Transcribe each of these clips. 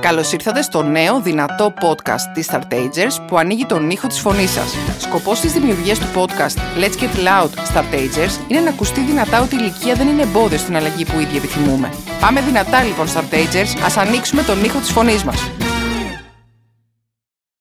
Καλώς ήρθατε στο νέο δυνατό podcast της Startagers που ανοίγει τον ήχο της φωνής σας. Σκοπός της δημιουργίας του podcast Let's Get Loud Startagers είναι να ακουστεί δυνατά ότι η ηλικία δεν είναι εμπόδιο στην αλλαγή που ήδη επιθυμούμε. Πάμε δυνατά λοιπόν Startagers, ας ανοίξουμε τον ήχο της φωνής μας.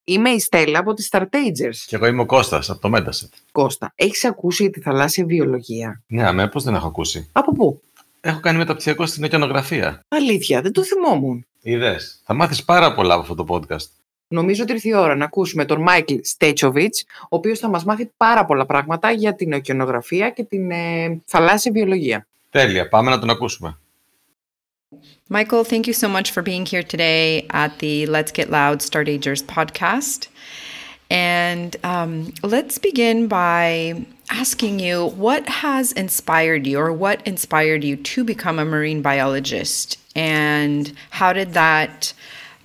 Είμαι η Στέλλα από τις Startagers. Και εγώ είμαι ο Κώστας από το Metaset. Κώστα, έχεις ακούσει για τη θαλάσσια βιολογία; Ναι, αμέ, πώς δεν έχω ακούσει; Από πού; Έχω κάνει μεταπτυχιακό στην ωκεανογραφία. Αλήθεια, δεν το θυμόμουν. Είδες. Θα μάθεις πάρα πολλά από αυτό το podcast. Νομίζω ότι ήρθε η ώρα να ακούσουμε τον Μάικλ Στέτσοβιτς, ο οποίος θα μας μάθει πάρα πολλά πράγματα για την ωκεανογραφία και την ε, θαλάσσια βιολογία. Τέλεια. Πάμε να τον ακούσουμε. Michael, thank you so much for being here today at the Let's Get Loud Startagers podcast. And um, let's begin by asking you what has inspired you or what inspired you to become a marine biologist and how did that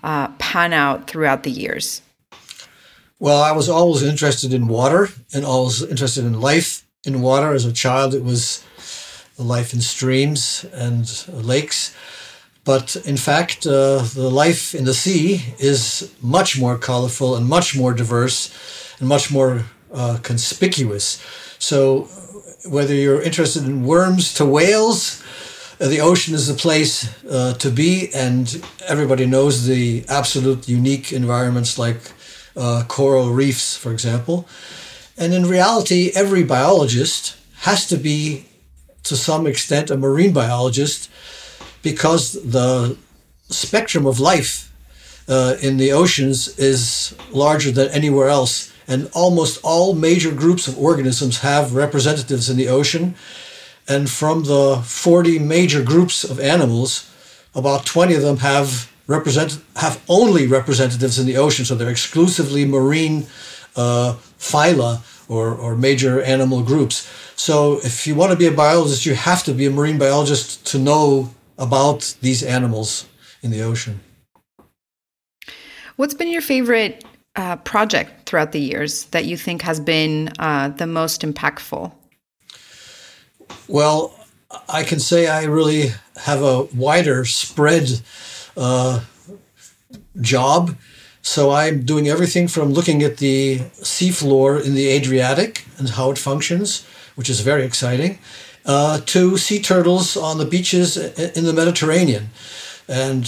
uh, pan out throughout the years? Well, I was always interested in water and always interested in life in water. As a child, it was life in streams and lakes. But in fact, uh, the life in the sea is much more colorful and much more diverse and much more uh, conspicuous. So, whether you're interested in worms to whales, uh, the ocean is the place uh, to be, and everybody knows the absolute unique environments like uh, coral reefs, for example. And in reality, every biologist has to be, to some extent, a marine biologist because the spectrum of life uh, in the oceans is larger than anywhere else. And almost all major groups of organisms have representatives in the ocean. And from the 40 major groups of animals, about 20 of them have represent have only representatives in the ocean. So they're exclusively marine uh, phyla or, or major animal groups. So if you want to be a biologist, you have to be a marine biologist to know about these animals in the ocean. What's been your favorite uh, project throughout the years that you think has been uh, the most impactful? Well, I can say I really have a wider spread uh, job. So I'm doing everything from looking at the seafloor in the Adriatic and how it functions, which is very exciting, uh, to sea turtles on the beaches in the Mediterranean. And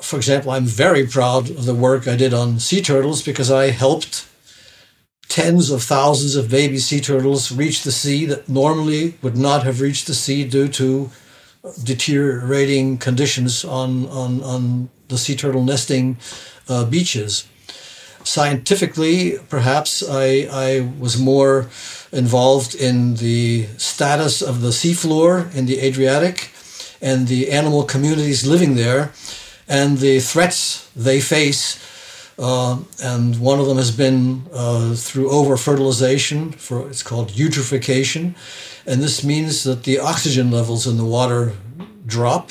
for example, I'm very proud of the work I did on sea turtles because I helped tens of thousands of baby sea turtles reach the sea that normally would not have reached the sea due to deteriorating conditions on, on, on the sea turtle nesting uh, beaches. Scientifically, perhaps I, I was more involved in the status of the seafloor in the Adriatic and the animal communities living there and the threats they face. Uh, and one of them has been uh, through over fertilization, for it's called eutrophication, and this means that the oxygen levels in the water drop,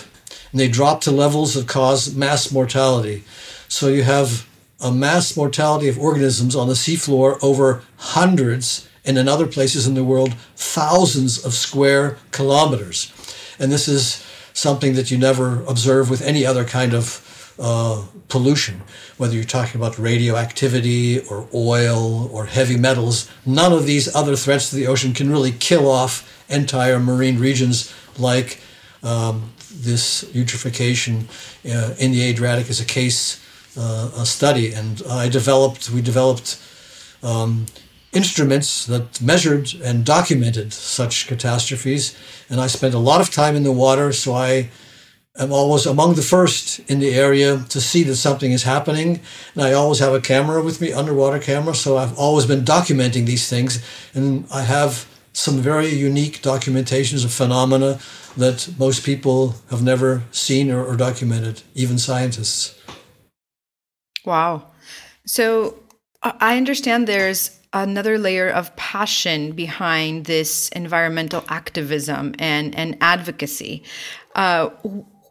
and they drop to levels that cause mass mortality. So you have a mass mortality of organisms on the seafloor over hundreds, and in other places in the world, thousands of square kilometers. And this is something that you never observe with any other kind of uh, pollution, whether you're talking about radioactivity or oil or heavy metals. None of these other threats to the ocean can really kill off entire marine regions like um, this eutrophication uh, in the Adriatic is a case uh, a study. And I developed, we developed um, instruments that measured and documented such catastrophes. And I spent a lot of time in the water, so I am always among the first in the area to see that something is happening. And I always have a camera with me, underwater camera, so I've always been documenting these things. And I have some very unique documentations of phenomena that most people have never seen or, or documented, even scientists. Wow. So I I understand there's another layer of passion behind this environmental activism and, and advocacy. Uh,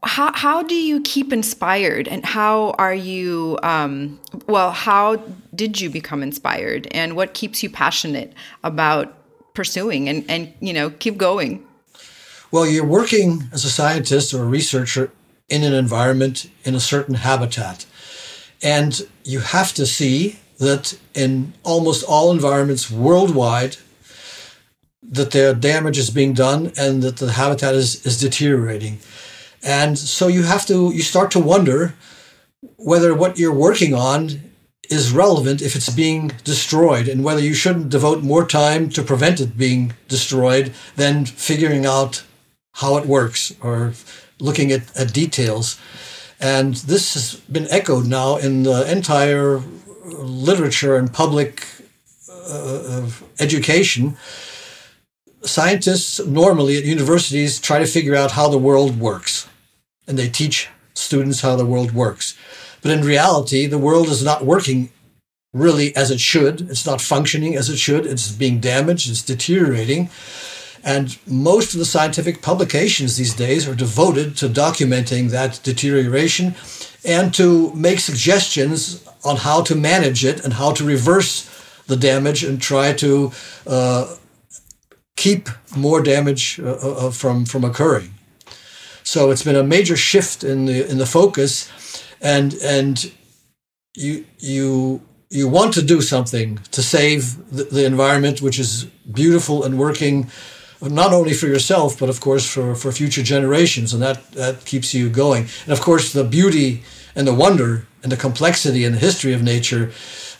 how, how do you keep inspired and how are you, um, well, how did you become inspired and what keeps you passionate about pursuing and, and you know, keep going? Well, you're working as a scientist or a researcher in an environment in a certain habitat. And you have to see that in almost all environments worldwide, that their damage is being done and that the habitat is, is deteriorating. And so you have to, you start to wonder whether what you're working on is relevant if it's being destroyed and whether you shouldn't devote more time to prevent it being destroyed than figuring out how it works or looking at, at details. And this has been echoed now in the entire literature and public uh, education. Scientists normally at universities try to figure out how the world works, and they teach students how the world works. But in reality, the world is not working really as it should. It's not functioning as it should. It's being damaged, it's deteriorating. And most of the scientific publications these days are devoted to documenting that deterioration and to make suggestions on how to manage it and how to reverse the damage and try to uh, keep more damage uh, uh, from, from occurring. So it's been a major shift in the in the focus, and and you you you want to do something to save the, the environment, which is beautiful and working not only for yourself, but of course for, for future generations. And that, that keeps you going. And of course, the beauty and the wonder and the complexity and the history of nature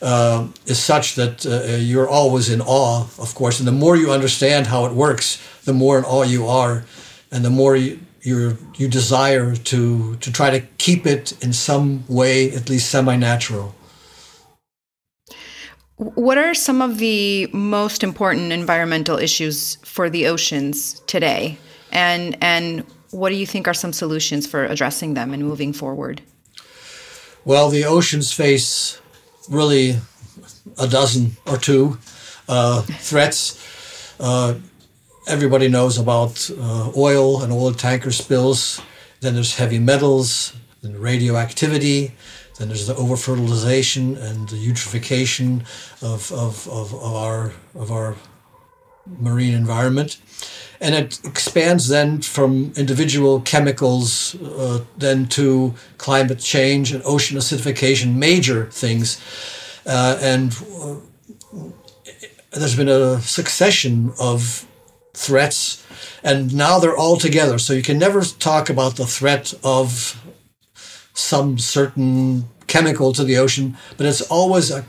uh, is such that uh, you're always in awe, of course. And the more you understand how it works, the more in awe you are, and the more you, you you desire to to try to keep it in some way, at least semi-natural. What are some of the most important environmental issues for the oceans today? And and what do you think are some solutions for addressing them and moving forward? Well, the oceans face really a dozen or two uh, threats. Uh, everybody knows about uh, oil and oil tanker spills. Then there's heavy metals, then radioactivity, then there's the overfertilization and the eutrophication of, of, of, of, our, of our marine environment. And it expands then from individual chemicals uh, then to climate change and ocean acidification, major things. Uh, and uh, there's been a succession of threats, and now they're all together. So you can never talk about the threat of some certain chemical to the ocean, but it's always a,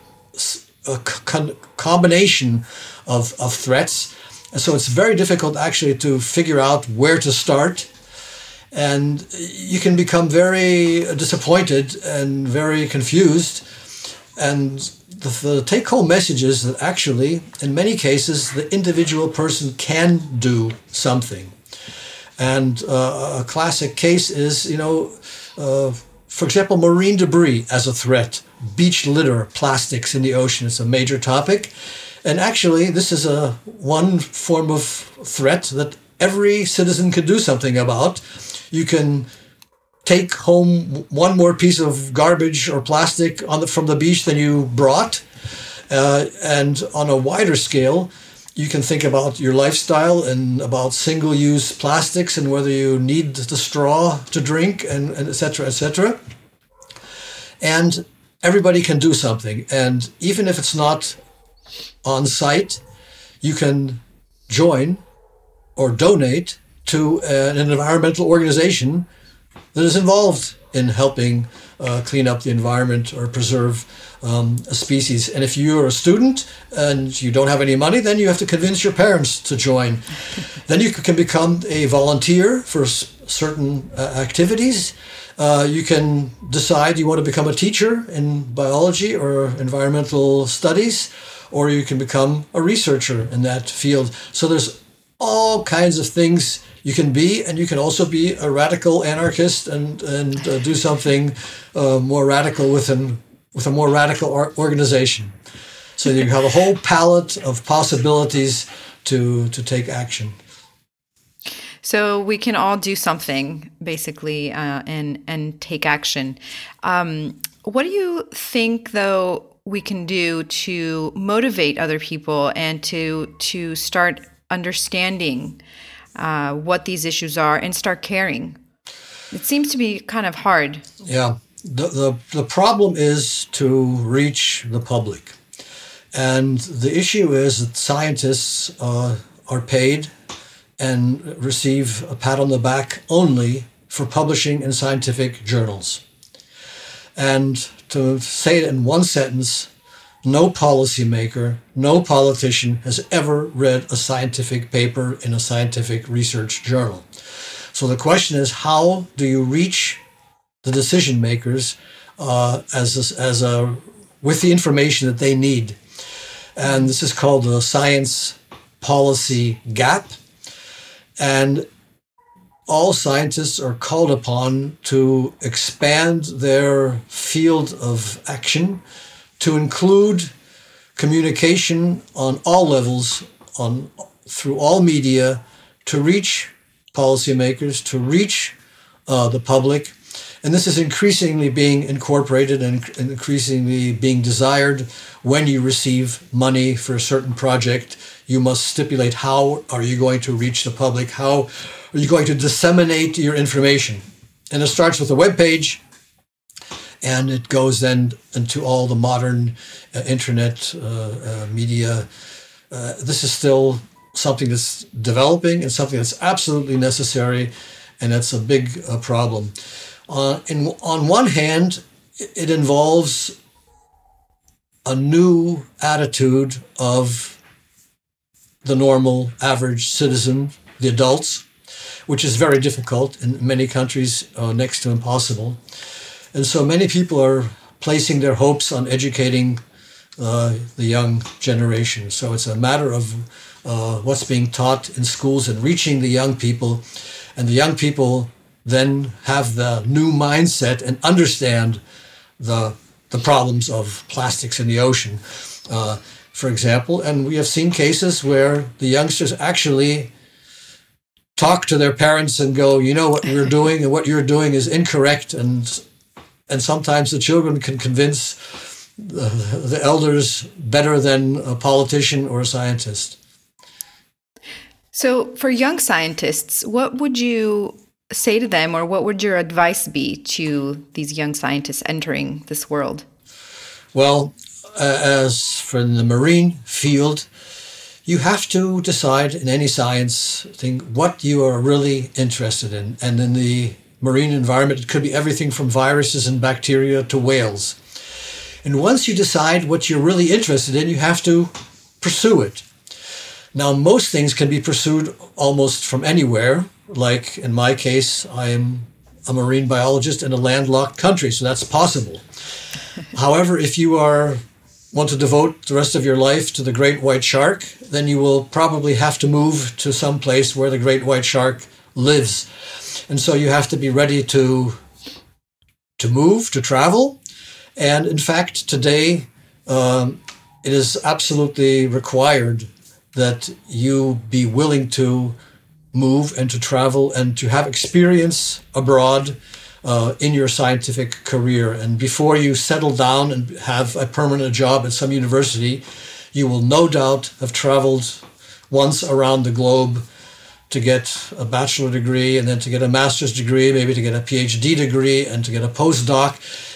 a con- combination of, of threats. And so it's very difficult actually to figure out where to start. And you can become very disappointed and very confused. And the, the take home message is that actually, in many cases, the individual person can do something. And uh, a classic case is, you know, uh, for example, marine debris as a threat, beach litter, plastics in the ocean is a major topic. And actually, this is a one form of threat that every citizen can do something about. You can take home one more piece of garbage or plastic on the, from the beach than you brought. Uh, and on a wider scale, you can think about your lifestyle and about single-use plastics and whether you need the straw to drink and, and et cetera, et cetera. And everybody can do something. And even if it's not on site, you can join or donate to an environmental organization that is involved in helping uh, clean up the environment or preserve um, a species. And if you're a student and you don't have any money, then you have to convince your parents to join. then you can become a volunteer for certain uh, activities. Uh, you can decide you want to become a teacher in biology or environmental studies, or you can become a researcher in that field. So there's all kinds of things you can be, and you can also be a radical anarchist and and uh, do something uh, more radical with an with a more radical organization. So you have a whole palette of possibilities to to take action. So we can all do something basically uh, and and take action. Um, what do you think though we can do to motivate other people and to to start understanding uh, what these issues are and start caring? It seems to be kind of hard. Yeah. The, the, the problem is to reach the public. And the issue is that scientists uh, are paid and receive a pat on the back only for publishing in scientific journals. And to say it in one sentence, no policymaker, no politician has ever read a scientific paper in a scientific research journal. So the question is, how do you reach the decision makers uh, as a, as a with the information that they need? And this is called the science policy gap. And all scientists are called upon to expand their field of action to include communication on all levels, on through all media, to reach policymakers, to reach uh, the public. And this is increasingly being incorporated and increasingly being desired when you receive money for a certain project. You must stipulate how are you going to reach the public? How are you going to disseminate your information? And it starts with a web page and it goes then into all the modern uh, internet uh, uh, media. Uh, this is still something that's developing and something that's absolutely necessary, and that's a big uh, problem. on one hand, it involves a new attitude of the normal average citizen, the adults, which is very difficult in many countries, uh, next to impossible. And so many people are placing their hopes on educating uh, the young generation. So it's a matter of uh, what's being taught in schools and reaching the young people. And the young people then have the new mindset and understand the, the problems of plastics in the ocean, uh, for example. And we have seen cases where the youngsters actually talk to their parents and go, you know what we're doing and what you're doing is incorrect and and sometimes the children can convince the, the elders better than a politician or a scientist. So, for young scientists, what would you say to them, or what would your advice be to these young scientists entering this world? Well, uh, as for the marine field, you have to decide in any science thing what you are really interested in. And in the marine environment. It could be everything from viruses and bacteria to whales. And once you decide what you're really interested in, you have to pursue it. Now, most things can be pursued almost from anywhere. Like in my case, I am a marine biologist in a landlocked country, so that's possible. However, if you are want to devote the rest of your life to the great white shark, then you will probably have to move to some place where the great white shark lives and so you have to be ready to to move, to travel. And in fact, today um, it is absolutely required that you be willing to move and to travel and to have experience abroad uh, in your scientific career. And before you settle down and have a permanent job at some university, you will no doubt have traveled once around the globe to get a bachelor degree and then to get a master's degree, maybe to get a PhD degree and to get a postdoc.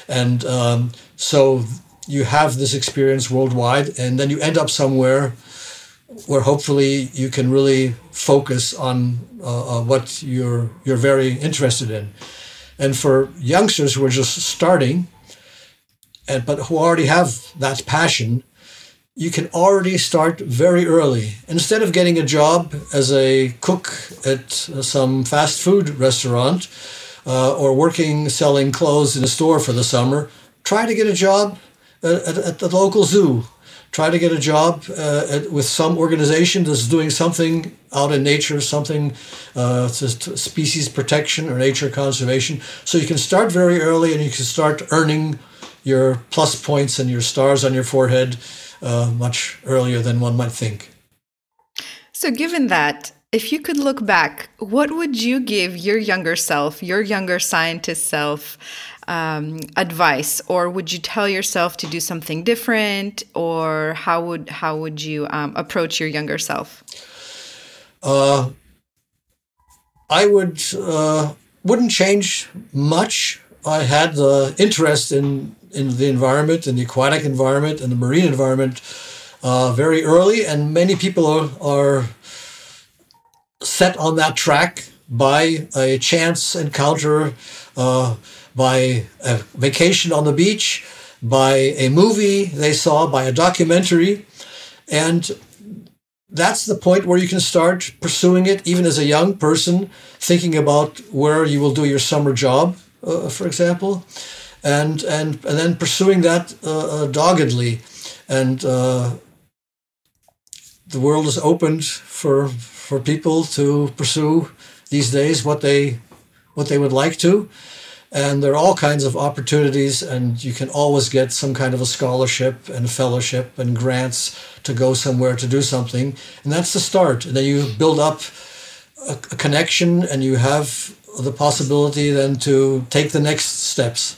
And um, so you have this experience worldwide, and then you end up somewhere where hopefully you can really focus on uh, uh, what you're you're very interested in. And for youngsters who are just starting, and but who already have that passion, you can already start very early. Instead of getting a job as a cook at some fast food restaurant uh, or working selling clothes in a store for the summer, try to get a job at, at, at the local zoo. Try to get a job uh, at, with some organization that's doing something out in nature, something uh, species protection or nature conservation. So you can start very early and you can start earning your plus points and your stars on your forehead uh, much earlier than one might think. So, given that, if you could look back, what would you give your younger self, your younger scientist self, um, advice, or would you tell yourself to do something different, or how would how would you um, approach your younger self? Uh, I would uh, wouldn't change much. I had the interest in in the environment, in the aquatic environment, and the marine environment uh, very early, and many people are, are set on that track by a chance encounter, uh, by a vacation on the beach, by a movie they saw, by a documentary. And that's the point where you can start pursuing it, even as a young person, thinking about where you will do your summer job, for example, and, and, and then pursuing that uh, uh doggedly. And uh, the world is opened for, for people to pursue these days what they, what they would like to. And there are all kinds of opportunities and you can always get some kind of a scholarship and fellowship and grants to go somewhere to do something. And that's the start. And then you build up a, a connection and you have the possibility then to take the next steps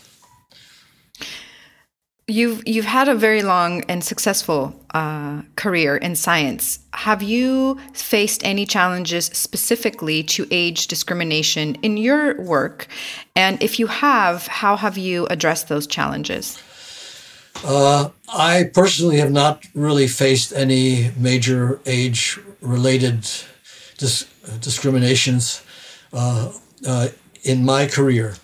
You've you've had a very long and successful uh, career in science. Have you faced any challenges specifically to age discrimination in your work? And if you have, how have you addressed those challenges? Uh, I personally have not really faced any major age-related dis- discriminations uh, uh in my career.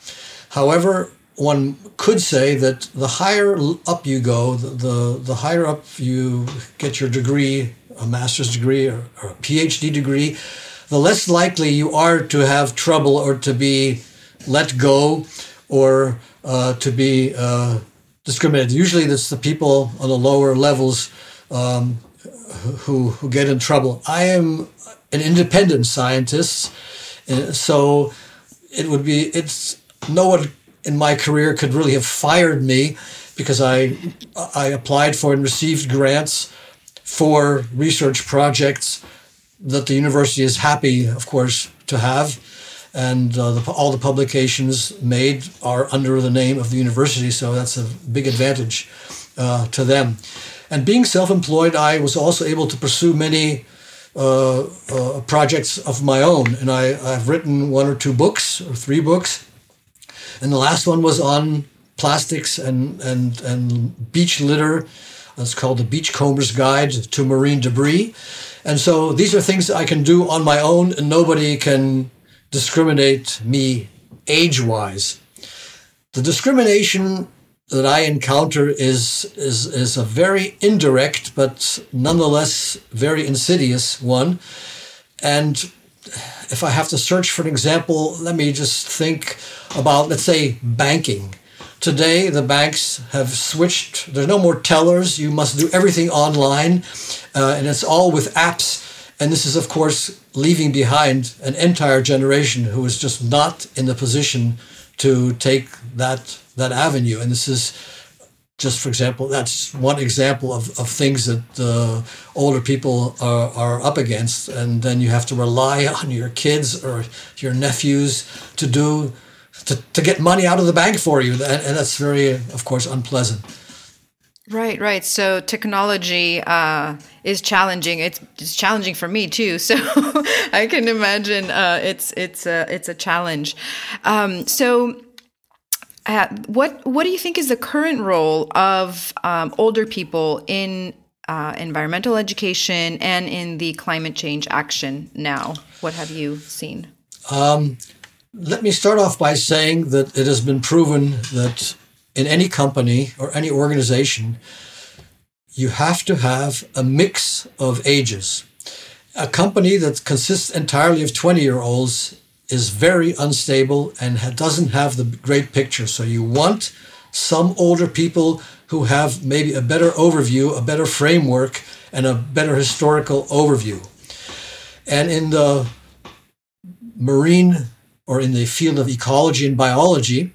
However, one could say that the higher up you go, the, the, the higher up you get your degree, a master's degree or, or, a PhD degree, the less likely you are to have trouble or to be let go or uh, to be uh, discriminated. Usually, it's the people on the lower levels um, who, who get in trouble. I am an independent scientist, uh, so it would be, it's no one in my career could really have fired me because I I applied for and received grants for research projects that the university is happy, of course, to have. And uh, the, all the publications made are under the name of the university, so that's a big advantage uh, to them. And being self employed, I was also able to pursue many uh, uh, projects of my own. And I, I've written one or two books, or three books and the last one was on plastics and, and, and beach litter. It's called the Beachcomber's Guide to Marine Debris. And so these are things I can do on my own, and nobody can discriminate me age wise. The discrimination that I encounter is, is, is a very indirect, but nonetheless very insidious one. And if I have to search for an example, let me just think about, let's say, banking. Today, the banks have switched. There's no more tellers. You must do everything online, uh, and it's all with apps. And this is, of course, leaving behind an entire generation who is just not in the position to take that that avenue. And this is just for example, that's one example of, of things that uh, older people are, are up against. And then you have to rely on your kids or your nephews to do, to, to get money out of the bank for you. And, and that's very, of course, unpleasant. Right, right. So technology uh, is challenging. It's, it's challenging for me too. So I can imagine uh, it's it's a it's a challenge. Um, so uh, what what do you think is the current role of um, older people in uh, environmental education and in the climate change action now? What have you seen? Um, let me start off by saying that it has been proven that in any company or any organization, you have to have a mix of ages. A company that consists entirely of 20 year olds is very unstable and doesn't have the great picture. So you want some older people who have maybe a better overview, a better framework, and a better historical overview. And in the marine or in the field of ecology and biology,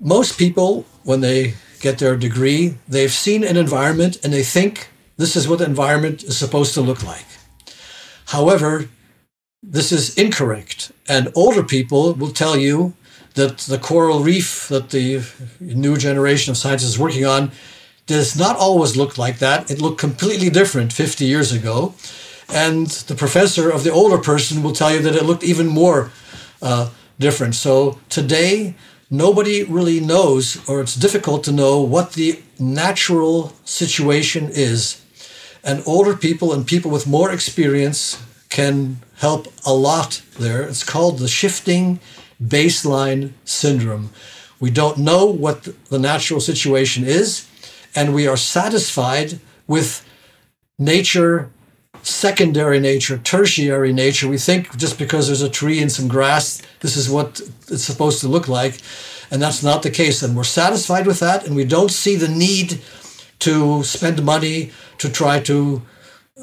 most people, when they get their degree, they've seen an environment and they think this is what the environment is supposed to look like. However, this is incorrect. And older people will tell you that the coral reef that the new generation of scientists is working on does not always look like that. It looked completely different 50 years ago. And the professor of the older person will tell you that it looked even more uh, different. So today, nobody really knows, or it's difficult to know what the natural situation is. And older people and people with more experience can help a lot there. It's called the shifting baseline syndrome. We don't know what the natural situation is, and we are satisfied with nature, secondary nature, tertiary nature. We think just because there's a tree and some grass, this is what it's supposed to look like. And that's not the case. And we're satisfied with that, and we don't see the need to spend money to try to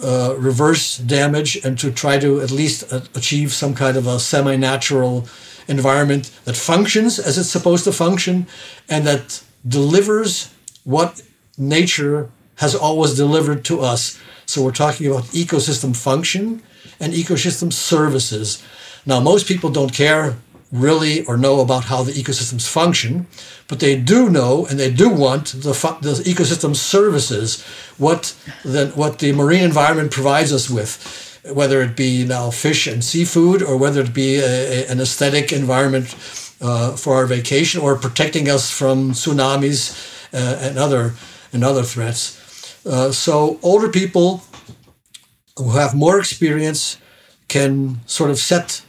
uh, reverse damage and to try to at least uh, achieve some kind of a semi natural environment that functions as it's supposed to function and that delivers what nature has always delivered to us. So we're talking about ecosystem function and ecosystem services. Now, most people don't care really or know about how the ecosystems function, but they do know and they do want the, the ecosystem services, what the, what the marine environment provides us with whether it be now fish and seafood or whether it be a, a, an aesthetic environment uh, for our vacation or protecting us from tsunamis uh, and other and other threats. Uh, so older people who have more experience can sort of set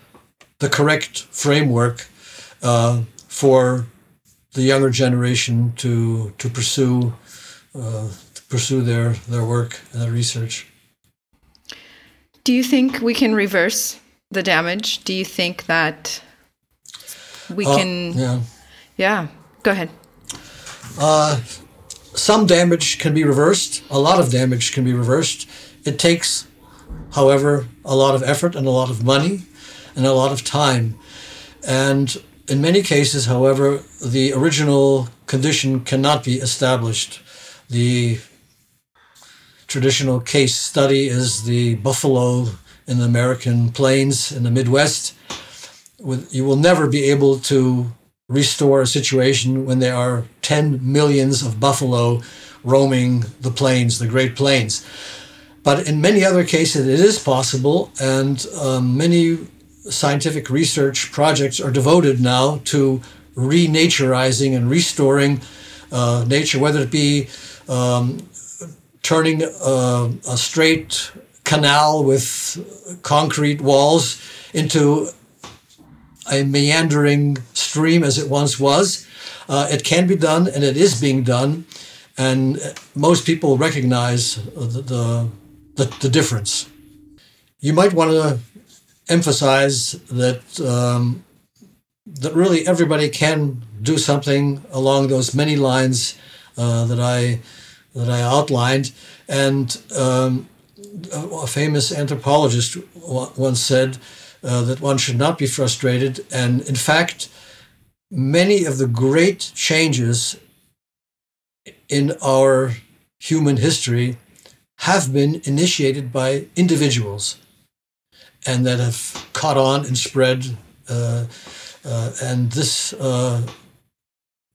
the correct framework uh, for the younger generation to to pursue uh, to pursue their their work and their research. Do you think we can reverse the damage? Do you think that we Uh, can? Yeah. Yeah. Go ahead. Uh, some damage can be reversed. A lot of damage can be reversed. It takes, however, a lot of effort and a lot of money and a lot of time. And in many cases, however, the original condition cannot be established. The traditional case study is the buffalo in the American plains in the Midwest. You will never be able to restore a situation when there are 10 millions of buffalo roaming the plains, the Great Plains. But in many other cases, it is possible, and um, many scientific research projects are devoted now to renaturizing and restoring uh, nature, whether it be um, turning a, a straight canal with concrete walls into a meandering stream as it once was. Uh, it can be done, and it is being done, and most people recognize the, the, the, the difference. You might want to emphasize that um, that really everybody can do something along those many lines uh, that I that I outlined, and um, a famous anthropologist once said uh, that one should not be frustrated. And in fact, many of the great changes in our human history have been initiated by individuals and that have caught on and spread. Uh, uh, and this uh,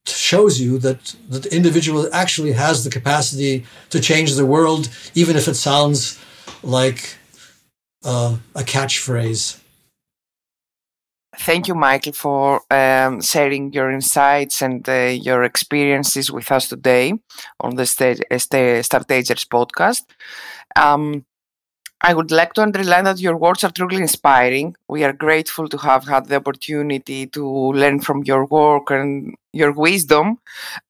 shows you that, that the individual actually has the capacity to change the world, even if it sounds like uh, a catchphrase. Thank you, Michael, for um, sharing your insights and uh, your experiences with us today on the St- St- Startagers podcast. Um, I would like to underline that your words are truly inspiring. We are grateful to have had the opportunity to learn from your work and your wisdom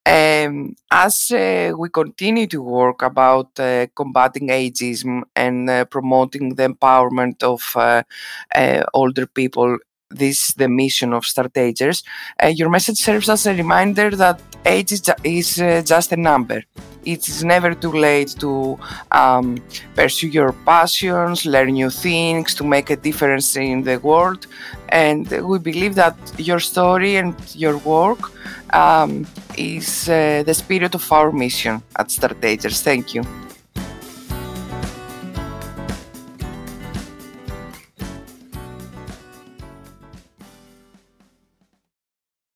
um, as uh, we continue to work about uh, combating ageism and uh, promoting the empowerment of uh, uh, older people. This is the mission of Startagers. Uh, your message serves as a reminder that age is, is just a number it is never too late to um, pursue your passions, learn new things, to make a difference in the world. And we believe that your story and your work um, is uh, the spirit of our mission at Startagers. Thank you.